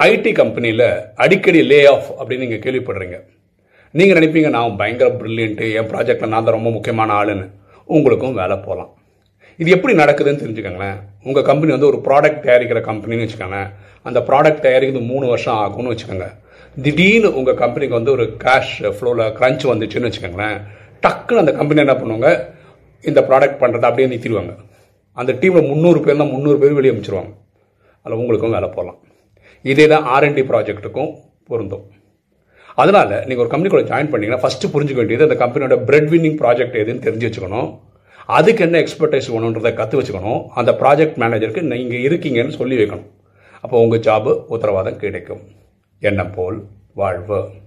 ID கம்பெனியில் அடிக்கடி lay off அப்படின்னு நீங்கள் கேள்விப்படுறீங்க. நீங்கள் நினைப்பீங்க நான் பயங்கர ப்ரில்லியன்ட்டு என் ப்ராஜெக்டில் நான் தான் ரொம்ப முக்கியமான ஆளுன்னு. உங்களுக்கும் வேலை போகலாம் இது எப்படி நடக்குதுன்னு தெரிஞ்சுக்கோங்களேன். உங்கள் கம்பெனி வந்து ஒரு ப்ராடக்ட் தயாரிக்கிற கம்பெனின்னு வச்சுக்கோங்களேன். அந்த ப்ராடக்ட் தயாரிக்கிறது மூணு வருஷம் ஆகும்னு வச்சுக்கோங்க. திடீர்னு உங்கள் கம்பெனிக்கு வந்து ஒரு கேஷ் ஃப்ளோவில் க்ரன்ச் வந்துச்சுன்னு வச்சுக்கோங்களேன். டக்குன்னு அந்த கம்பெனி என்ன பண்ணுவாங்க? இந்த ப்ராடக்ட் பண்ணுறதை அப்படியே நிறுத்திடுவாங்க. அந்த டீமில் முந்நூறு பேர்னா முந்நூறு பேர் வெளியே அமைச்சிருவாங்க. அதில் உங்களுக்கும் வேலை போகலாம் இதே தான் ஆர்என்டி ப்ராஜெக்ட்டுக்கும் பொருந்தும். அதனால் நீங்கள் ஒரு கம்பெனி கூட ஜாயின் பண்ணிங்கன்னா ஃபஸ்ட்டு புரிஞ்சுக்க வேண்டியது அந்த கம்பெனியோட பிரெட் வின்னிங் ப்ராஜெக்ட் எதுன்னு தெரிஞ்சு வச்சுக்கணும். அதுக்கு என்ன எக்ஸ்பர்டைஸ் வேணுன்றதை கற்று வச்சுக்கணும். அந்த ப்ராஜெக்ட் மேனேஜருக்கு நீங்கள் இருக்கீங்கன்னு சொல்லி வைக்கணும். அப்போ உங்கள் ஜாபு உத்தரவாதம் கிடைக்கும். எண்ணம் போல் வாழ்வு.